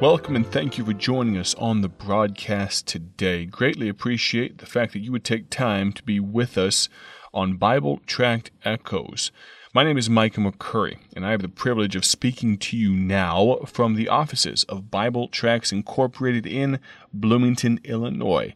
Welcome and thank you for joining us on the broadcast today. Greatly appreciate the fact that you would take time to be with us on Bible Tract Echoes. My name is Micah McCurry, and I have the privilege of speaking to you now from the offices of Bible Tracts Incorporated in Bloomington, Illinois.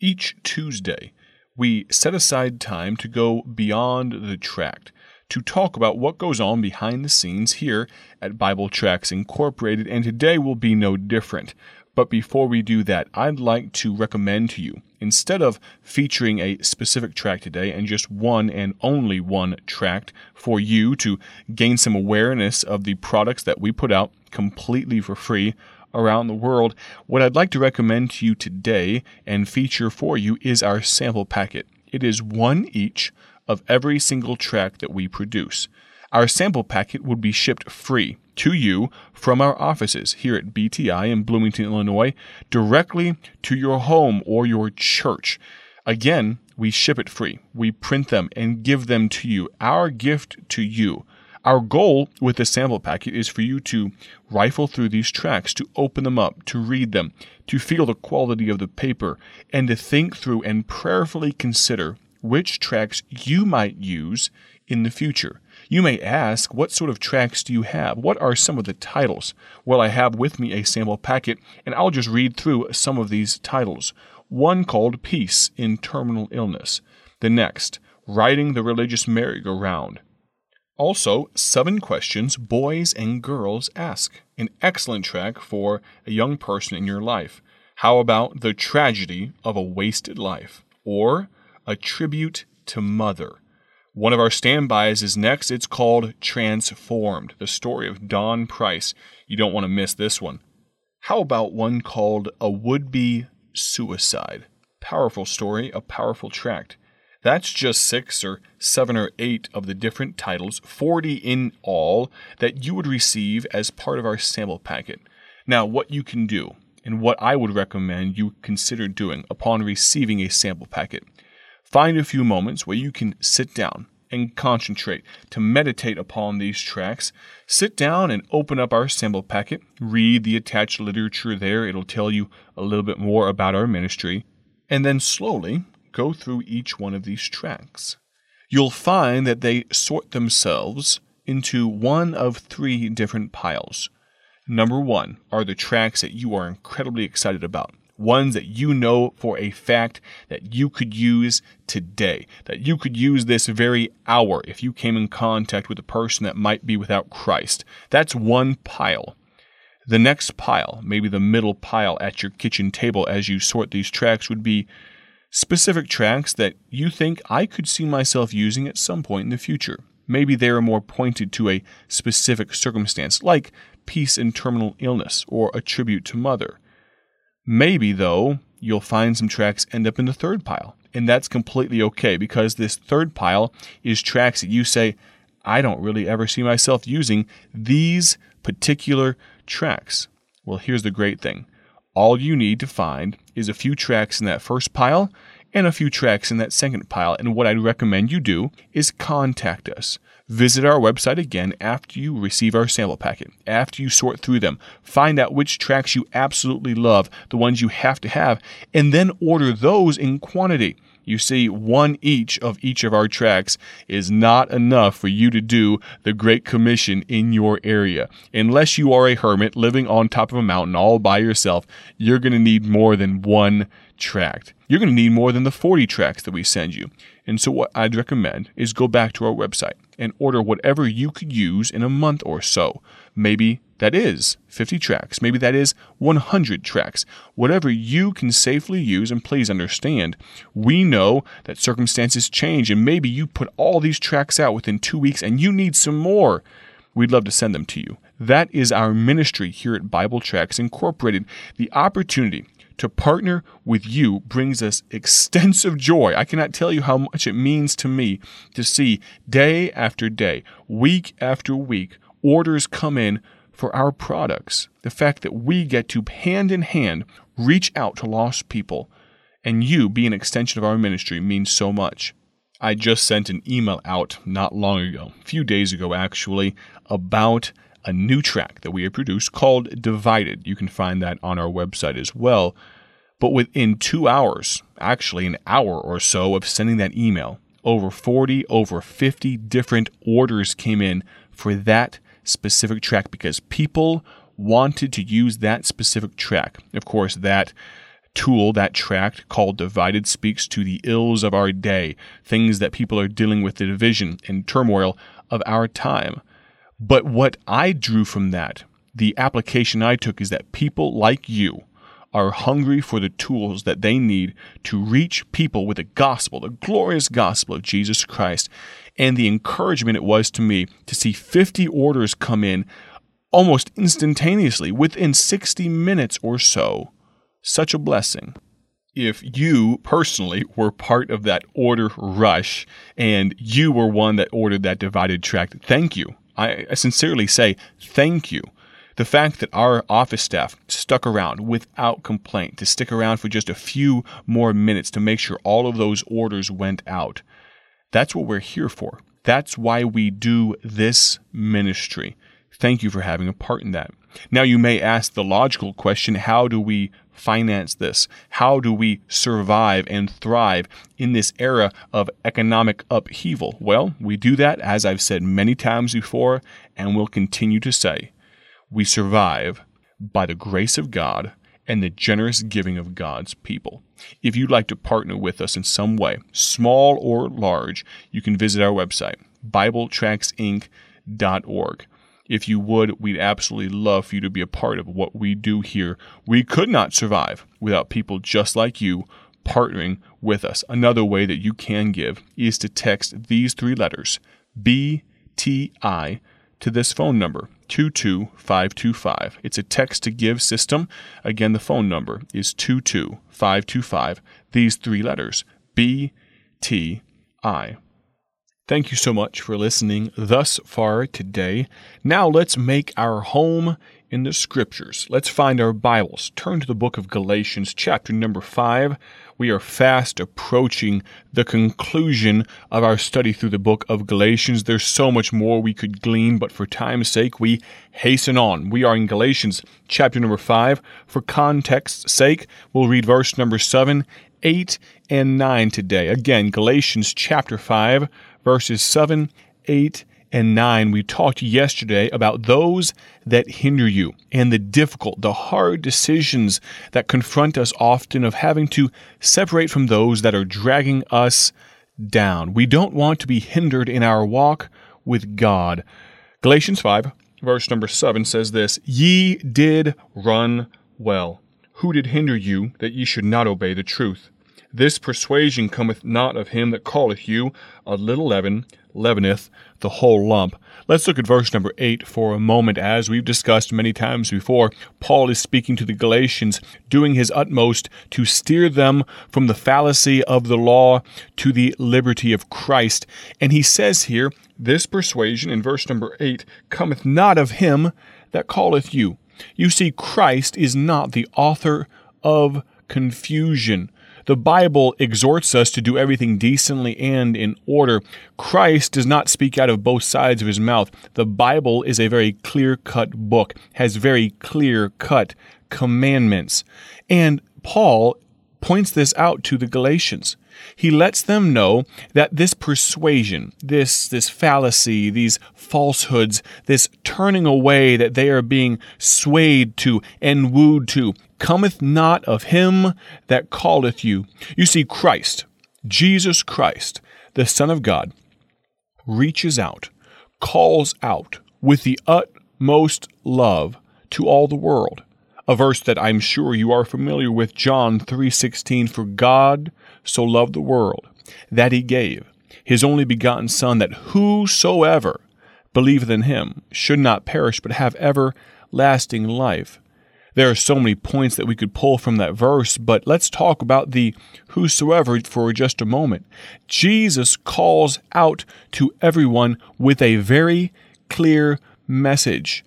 Each Tuesday, we set aside time to go beyond the tract to talk about what goes on behind the scenes here at Bible Tracts Incorporated, and today will be no different. But before we do that, I'd like to recommend to you, instead of featuring a specific tract today and just one and only one tract for you to gain some awareness of the products that we put out completely for free around the world, what I'd like to recommend to you today and feature for you is our sample packet. It is one each of every single track that we produce. Our sample packet would be shipped free to you from our offices here at BTI in Bloomington, Illinois, directly to your home or your church. Again, we ship it free. We print them and give them to you. Our gift to you. Our goal with the sample packet is for you to rifle through these tracks, to open them up, to read them, to feel the quality of the paper, and to think through and prayerfully consider which tracks you might use in the future. You may ask, what sort of tracks do you have? What are some of the titles? Well, I have with me a sample packet, and I'll just read through some of these titles. One called Peace in Terminal Illness. The next, Riding the Religious Merry-Go-Round. Also, Seven Questions Boys and Girls Ask. An excellent track for a young person in your life. How about The Tragedy of a Wasted Life? Or a tribute to Mother. One of our standbys is next. It's called Transformed, the story of Don Price. You don't want to miss this one. How about one called A Would Be Suicide? Powerful story, a powerful tract. That's just six or seven or eight of the different titles, 40 in all, that you would receive as part of our sample packet. Now, what you can do, and what I would recommend you consider doing upon receiving a sample packet, Find a few moments where you can sit down and concentrate to meditate upon these tracks. Sit down and open up our sample packet. Read the attached literature there. It'll tell you a little bit more about our ministry. And then slowly go through each one of these tracks. You'll find that they sort themselves into one of three different piles. Number one are the tracks that you are incredibly excited about ones that you know for a fact that you could use today, that you could use this very hour if you came in contact with a person that might be without Christ. That's one pile. The next pile, maybe the middle pile at your kitchen table as you sort these tracks, would be specific tracks that you think I could see myself using at some point in the future. Maybe they are more pointed to a specific circumstance, like peace in terminal illness or a tribute to mother. Maybe, though, you'll find some tracks end up in the third pile. And that's completely okay because this third pile is tracks that you say, I don't really ever see myself using these particular tracks. Well, here's the great thing all you need to find is a few tracks in that first pile and a few tracks in that second pile. And what I'd recommend you do is contact us. Visit our website again after you receive our sample packet, after you sort through them. Find out which tracks you absolutely love, the ones you have to have, and then order those in quantity. You see, one each of each of our tracks is not enough for you to do the Great Commission in your area. Unless you are a hermit living on top of a mountain all by yourself, you're going to need more than one tract. You're going to need more than the 40 tracks that we send you. And so, what I'd recommend is go back to our website and order whatever you could use in a month or so. Maybe that is 50 tracks, maybe that is 100 tracks. Whatever you can safely use, and please understand, we know that circumstances change, and maybe you put all these tracks out within two weeks and you need some more. We'd love to send them to you. That is our ministry here at Bible Tracts Incorporated. The opportunity to partner with you brings us extensive joy. I cannot tell you how much it means to me to see day after day, week after week, orders come in for our products. The fact that we get to hand in hand reach out to lost people and you be an extension of our ministry means so much. I just sent an email out not long ago, a few days ago actually, about a new track that we have produced called Divided. You can find that on our website as well. But within two hours, actually an hour or so of sending that email, over 40, over 50 different orders came in for that specific track because people wanted to use that specific track. Of course, that tool, that tract called Divided, speaks to the ills of our day, things that people are dealing with, the division and turmoil of our time. But what I drew from that, the application I took, is that people like you are hungry for the tools that they need to reach people with the gospel, the glorious gospel of Jesus Christ. And the encouragement it was to me to see 50 orders come in almost instantaneously within 60 minutes or so such a blessing. If you personally were part of that order rush and you were one that ordered that divided tract, thank you. I, sincerely say thank you. The fact that our office staff stuck around without complaint to stick around for just a few more minutes to make sure all of those orders went out, that's what we're here for. That's why we do this ministry. Thank you for having a part in that. Now, you may ask the logical question how do we finance this? How do we survive and thrive in this era of economic upheaval? Well, we do that, as I've said many times before, and will continue to say. We survive by the grace of God and the generous giving of God's people. If you'd like to partner with us in some way, small or large, you can visit our website, BibleTractsInc.org. If you would, we'd absolutely love for you to be a part of what we do here. We could not survive without people just like you partnering with us. Another way that you can give is to text these three letters, BTI, to this phone number, 22525. It's a text to give system. Again, the phone number is 22525. These three letters, BTI. Thank you so much for listening thus far today. Now let's make our home in the scriptures. Let's find our Bibles. Turn to the book of Galatians, chapter number 5. We are fast approaching the conclusion of our study through the book of Galatians. There's so much more we could glean, but for time's sake, we hasten on. We are in Galatians, chapter number 5. For context's sake, we'll read verse number 7, 8, and 9 today. Again, Galatians, chapter 5 verses 7, 8, and 9, we talked yesterday about those that hinder you and the difficult, the hard decisions that confront us often of having to separate from those that are dragging us down. We don't want to be hindered in our walk with God. Galatians 5, verse number 7 says this Ye did run well. Who did hinder you that ye should not obey the truth? This persuasion cometh not of him that calleth you. A little leaven leaveneth the whole lump. Let's look at verse number 8 for a moment. As we've discussed many times before, Paul is speaking to the Galatians, doing his utmost to steer them from the fallacy of the law to the liberty of Christ. And he says here, This persuasion, in verse number 8, cometh not of him that calleth you. You see, Christ is not the author of confusion. The Bible exhorts us to do everything decently and in order. Christ does not speak out of both sides of his mouth. The Bible is a very clear cut book, has very clear cut commandments. And Paul points this out to the Galatians. He lets them know that this persuasion, this, this fallacy, these falsehoods, this turning away that they are being swayed to and wooed to, cometh not of him that calleth you. You see, Christ, Jesus Christ, the Son of God, reaches out, calls out with the utmost love to all the world. A verse that I'm sure you are familiar with, John 3:16, for God so loved the world that he gave his only begotten son that whosoever believeth in him should not perish but have everlasting life. There are so many points that we could pull from that verse, but let's talk about the whosoever for just a moment. Jesus calls out to everyone with a very clear message.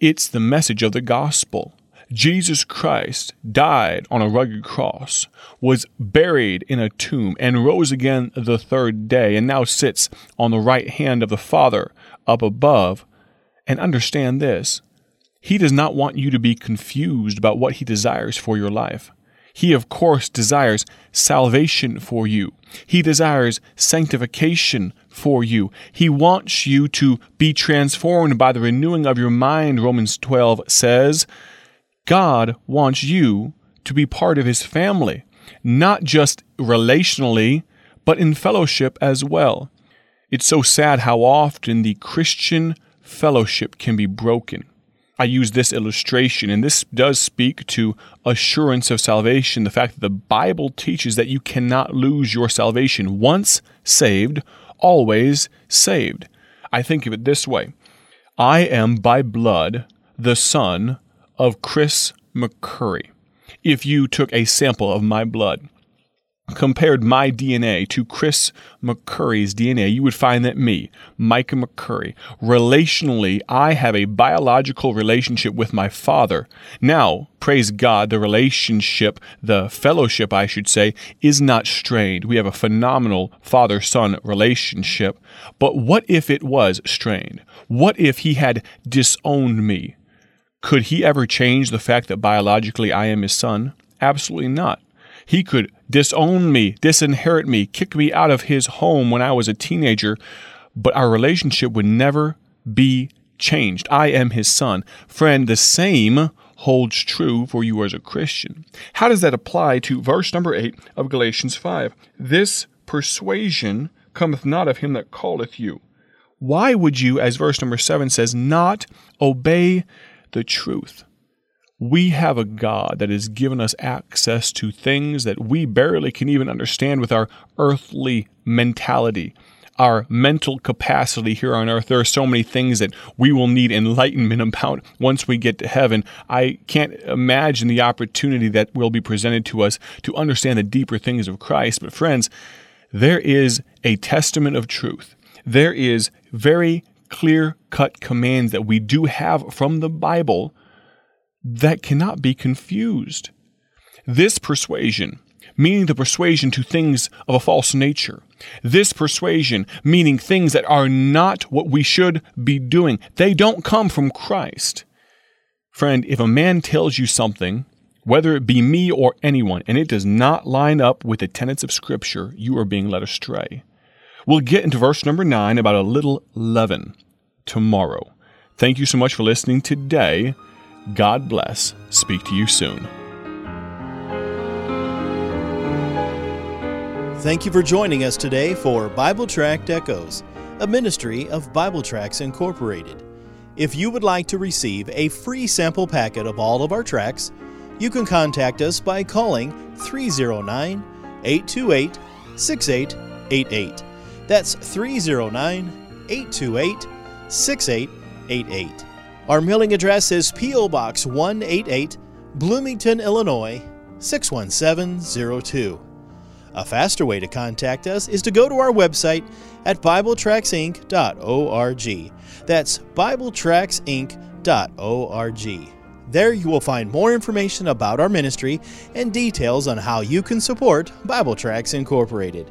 It's the message of the gospel. Jesus Christ died on a rugged cross, was buried in a tomb, and rose again the third day, and now sits on the right hand of the Father up above And understand this He does not want you to be confused about what He desires for your life. He, of course, desires salvation for you. He desires sanctification for you. He wants you to be transformed by the renewing of your mind, Romans 12 says. God wants you to be part of His family, not just relationally, but in fellowship as well. It's so sad how often the Christian fellowship can be broken. I use this illustration, and this does speak to assurance of salvation the fact that the Bible teaches that you cannot lose your salvation. Once saved, always saved. I think of it this way I am by blood the son of Chris McCurry. If you took a sample of my blood, compared my DNA to Chris McCurry's DNA, you would find that me, Micah McCurry, relationally, I have a biological relationship with my father. Now, praise God, the relationship, the fellowship, I should say, is not strained. We have a phenomenal father son relationship. But what if it was strained? What if he had disowned me? Could he ever change the fact that biologically I am his son? Absolutely not. He could disown me, disinherit me, kick me out of his home when I was a teenager, but our relationship would never be changed. I am his son. Friend, the same holds true for you as a Christian. How does that apply to verse number 8 of Galatians 5? This persuasion cometh not of him that calleth you. Why would you, as verse number 7 says, not obey the truth? we have a God that has given us access to things that we barely can even understand with our earthly mentality, our mental capacity here on earth. There are so many things that we will need enlightenment about once we get to heaven. I can't imagine the opportunity that will be presented to us to understand the deeper things of Christ. But, friends, there is a testament of truth. There is very clear cut commands that we do have from the Bible that cannot be confused. This persuasion, meaning the persuasion to things of a false nature, this persuasion, meaning things that are not what we should be doing, they don't come from Christ. Friend, if a man tells you something, whether it be me or anyone, and it does not line up with the tenets of Scripture, you are being led astray. We'll get into verse number 9 about a little leaven tomorrow. Thank you so much for listening today. God bless. Speak to you soon. Thank you for joining us today for Bible Tract Echoes, a ministry of Bible Tracts Incorporated. If you would like to receive a free sample packet of all of our tracks, you can contact us by calling 309 828 6888. That's 309 828 6888. Our mailing address is P.O. Box 188, Bloomington, Illinois 61702. A faster way to contact us is to go to our website at BibleTractsInc.org. That's BibleTractsInc.org. There you will find more information about our ministry and details on how you can support Bible Tracts Incorporated.